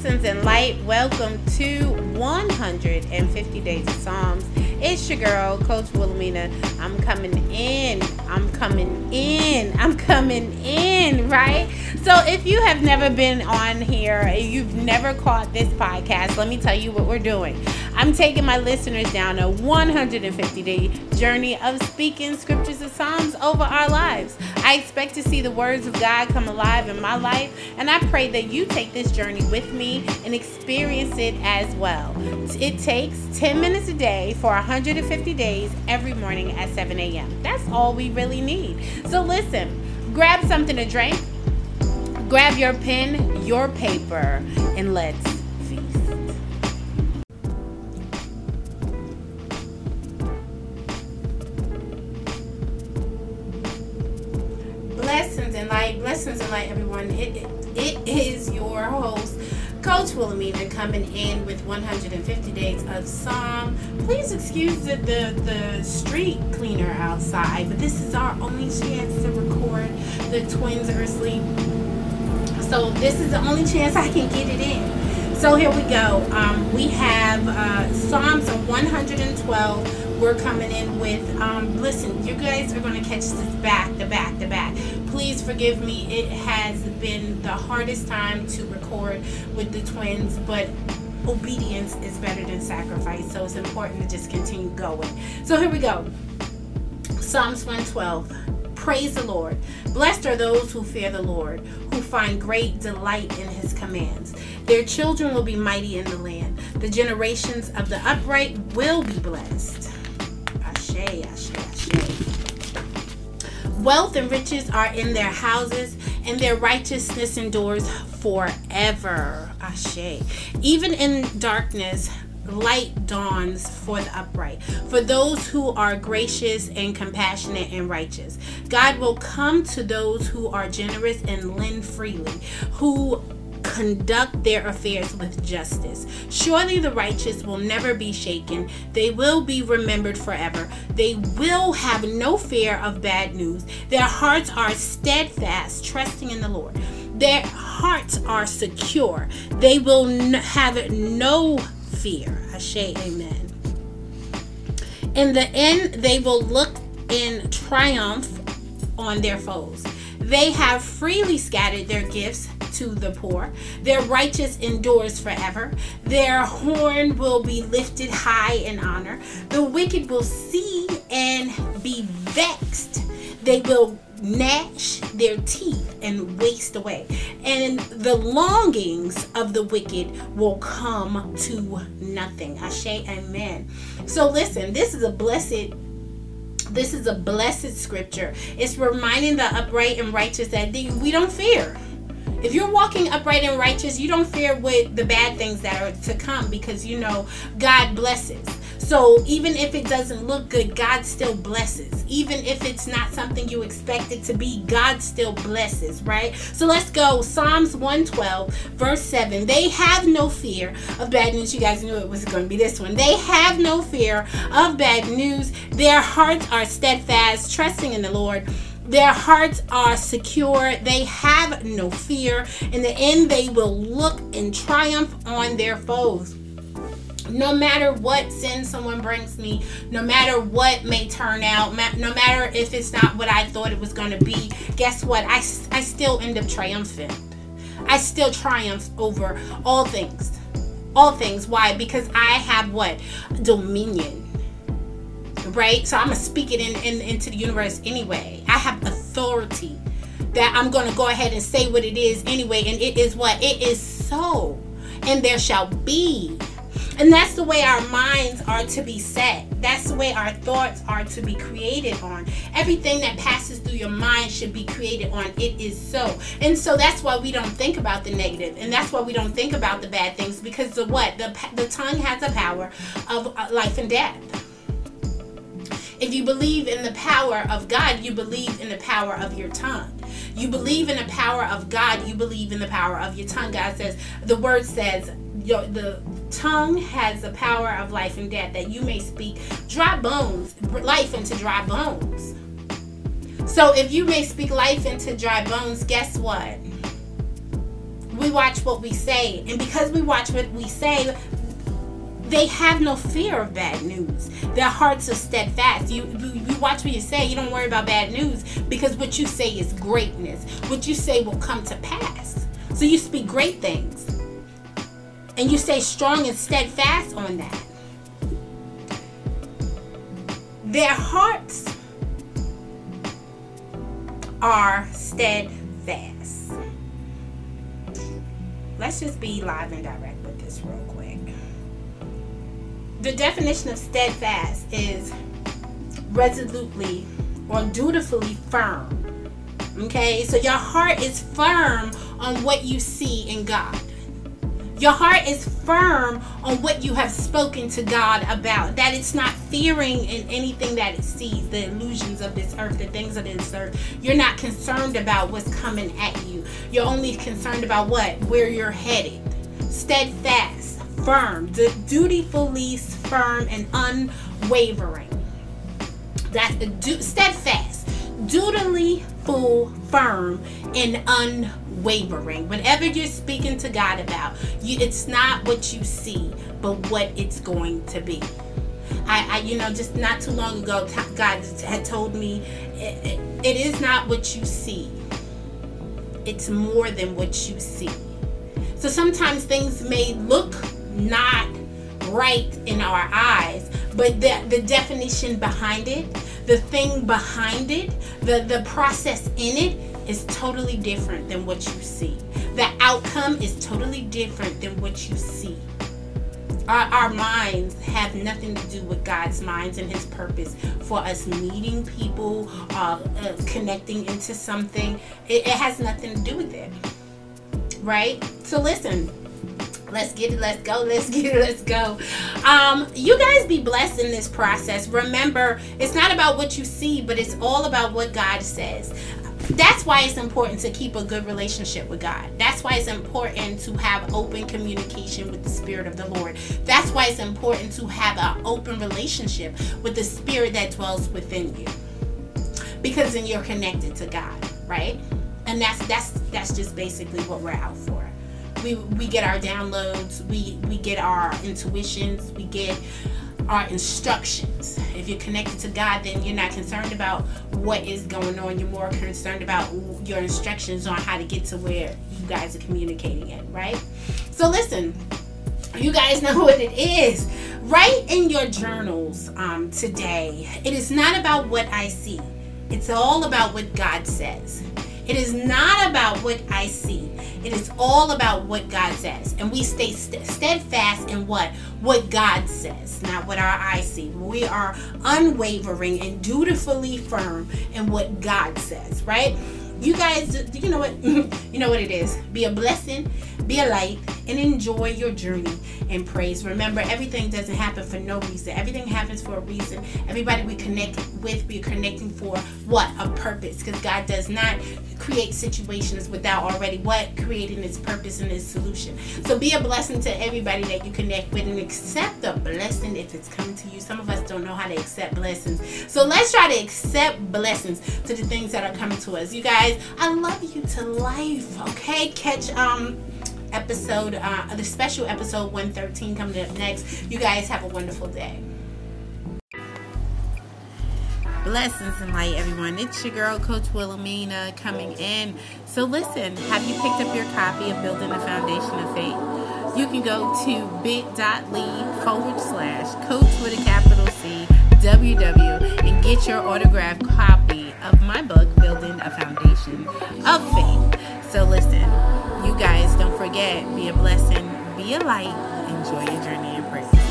Blessings and light. Welcome to 150 Days of Psalms. It's your girl, Coach Wilhelmina. I'm coming in. I'm coming in. I'm coming in, right? So, if you have never been on here, you've never caught this podcast, let me tell you what we're doing. I'm taking my listeners down a 150 day journey of speaking scriptures and Psalms over our lives. I expect to see the words of God come alive in my life, and I pray that you take this journey with me and experience it as well. It takes 10 minutes a day for 150 days every morning at 7 a.m. That's all we really need. So, listen, grab something to drink, grab your pen, your paper, and let's feast. Blessings and light, blessings and light, everyone. It, it, it is your host, Coach Wilhelmina, coming in with 150 days of Psalm. Please excuse the, the, the street cleaner outside, but this is our only chance to record. The twins are asleep. So this is the only chance I can get it in. So here we go. Um, we have uh, Psalms of 112 we're coming in with um, listen you guys are going to catch this back to back to back please forgive me it has been the hardest time to record with the twins but obedience is better than sacrifice so it's important to just continue going so here we go psalms 112 Praise the Lord. Blessed are those who fear the Lord, who find great delight in his commands. Their children will be mighty in the land. The generations of the upright will be blessed. Ashe, ashe, ashe. Wealth and riches are in their houses, and their righteousness endures forever. Ashe. Even in darkness, light dawns for the upright, for those who are gracious and compassionate and righteous. God will come to those who are generous and lend freely, who conduct their affairs with justice. Surely the righteous will never be shaken. They will be remembered forever. They will have no fear of bad news. Their hearts are steadfast, trusting in the Lord. Their hearts are secure. They will have no fear. Ashe, amen. In the end, they will look in triumph on their foes. They have freely scattered their gifts to the poor. Their righteous endures forever. Their horn will be lifted high in honor. The wicked will see and be vexed. They will gnash their teeth and waste away. And the longings of the wicked will come to nothing. Ashe, amen. So listen, this is a blessed this is a blessed scripture. It's reminding the upright and righteous that they, we don't fear. If you're walking upright and righteous, you don't fear what the bad things that are to come because you know God blesses. So even if it doesn't look good, God still blesses. Even if it's not something you expect it to be, God still blesses, right? So let's go. Psalms 112, verse 7. They have no fear of bad news. You guys knew it was going to be this one. They have no fear of bad news. Their hearts are steadfast, trusting in the Lord. Their hearts are secure. They have no fear. In the end, they will look in triumph on their foes no matter what sin someone brings me, no matter what may turn out, no matter if it's not what I thought it was going to be, guess what? I, I still end up triumphant. I still triumph over all things. All things. Why? Because I have what? Dominion. Right? So I'm going to speak it in, in, into the universe anyway. Have authority that I'm going to go ahead and say what it is anyway. And it is what? It is so. And there shall be and that's the way our minds are to be set. That's the way our thoughts are to be created on. Everything that passes through your mind should be created on. It is so. And so that's why we don't think about the negative, And that's why we don't think about the bad things because the what? The, the tongue has the power of uh, life and death. If you believe in the power of God, you believe in the power of your tongue. You believe in the power of God, you believe in the power of your tongue. God says, the word says, your, the tongue has the power of life and death that you may speak dry bones life into dry bones so if you may speak life into dry bones guess what we watch what we say. And because we watch what we say, they have no fear of bad news. Their hearts are steadfast. You, you, you watch what you say. You don't worry about bad news because what you say is greatness. What you say will come to pass. So you speak great things. And you stay strong and steadfast on that. Their hearts are steadfast. Let's just be live and direct with this real quick. The definition of steadfast is resolutely or dutifully firm. Okay, so your heart is firm on what you see in God. Your heart is firm on what you have spoken to God about. That it's not fearing in anything that it sees, the illusions of this earth, the things of this earth. You're not concerned about what's coming at you. You're only concerned about what? Where you're headed. Steadfast, firm, dutifully firm, and unwavering. That's du- steadfast, dutifully full, firm, and unwavering wavering. Whatever you're speaking to God about, you, it's not what you see, but what it's going to be. I, I you know, just not too long ago, God had told me it, it, it is not what you see, it's more than what you see. So sometimes things may look not right in our eyes, but the, the definition behind it, the thing behind it, the, the process in it is totally different than what you see. The outcome is totally different than what you see. Our, our, minds have nothing to do with God's minds and His purpose for us meeting people, uh, uh, connecting into something. It, it has nothing to do with it. Right? So, listen, let's get it let's go let's get it let's go um, you guys be blessed in this process remember it's not about what you see but it's all about what god says that's why it's important to keep a good relationship with God. That's why it's important to have open communication with the Spirit of the Lord. That's why it's important to have an open relationship with the Spirit that dwells within you. Because then you're connected to God, right? And that's that's that's just basically what we're out for. We we get our downloads, we we get our intuitions, we get our instructions. If you're connected to God, then you're not concerned about what is going on. You're more concerned about your instructions on how to get to where you guys are communicating it, right? So listen, you guys know what it is. Write in your journals um, today. It is not about what I see. It's all about what God says. It is not about what I see. It is all about what God says. And we stay st- steadfast in what? What God says, not what our eyes see. We are unwavering and dutifully firm in what God says, right? You guys, you know what? you know what it is. Be a blessing, be a light, and enjoy your journey in praise. Remember, everything doesn't happen for no reason. Everything happens for a reason. Everybody we connect with, we're connecting for what? A purpose. Because God does not create situations without already what? Creating its purpose and its solution. So be a blessing to everybody that you connect with and accept the blessing if it's coming to you. Some of us don't know how to accept blessings. So let's try to accept blessings to the things that are coming to us. You guys, I love you to life. Okay? Catch um episode uh the special episode 113 coming up next. You guys have a wonderful day. Blessings and light, everyone. It's your girl, Coach Wilhelmina, coming in. So, listen, have you picked up your copy of Building a Foundation of Faith? You can go to bit.ly forward slash coach with a capital C and get your autographed copy of my book, Building a Foundation of Faith. So, listen, don't forget, be a blessing, be a light, enjoy your journey in prayer.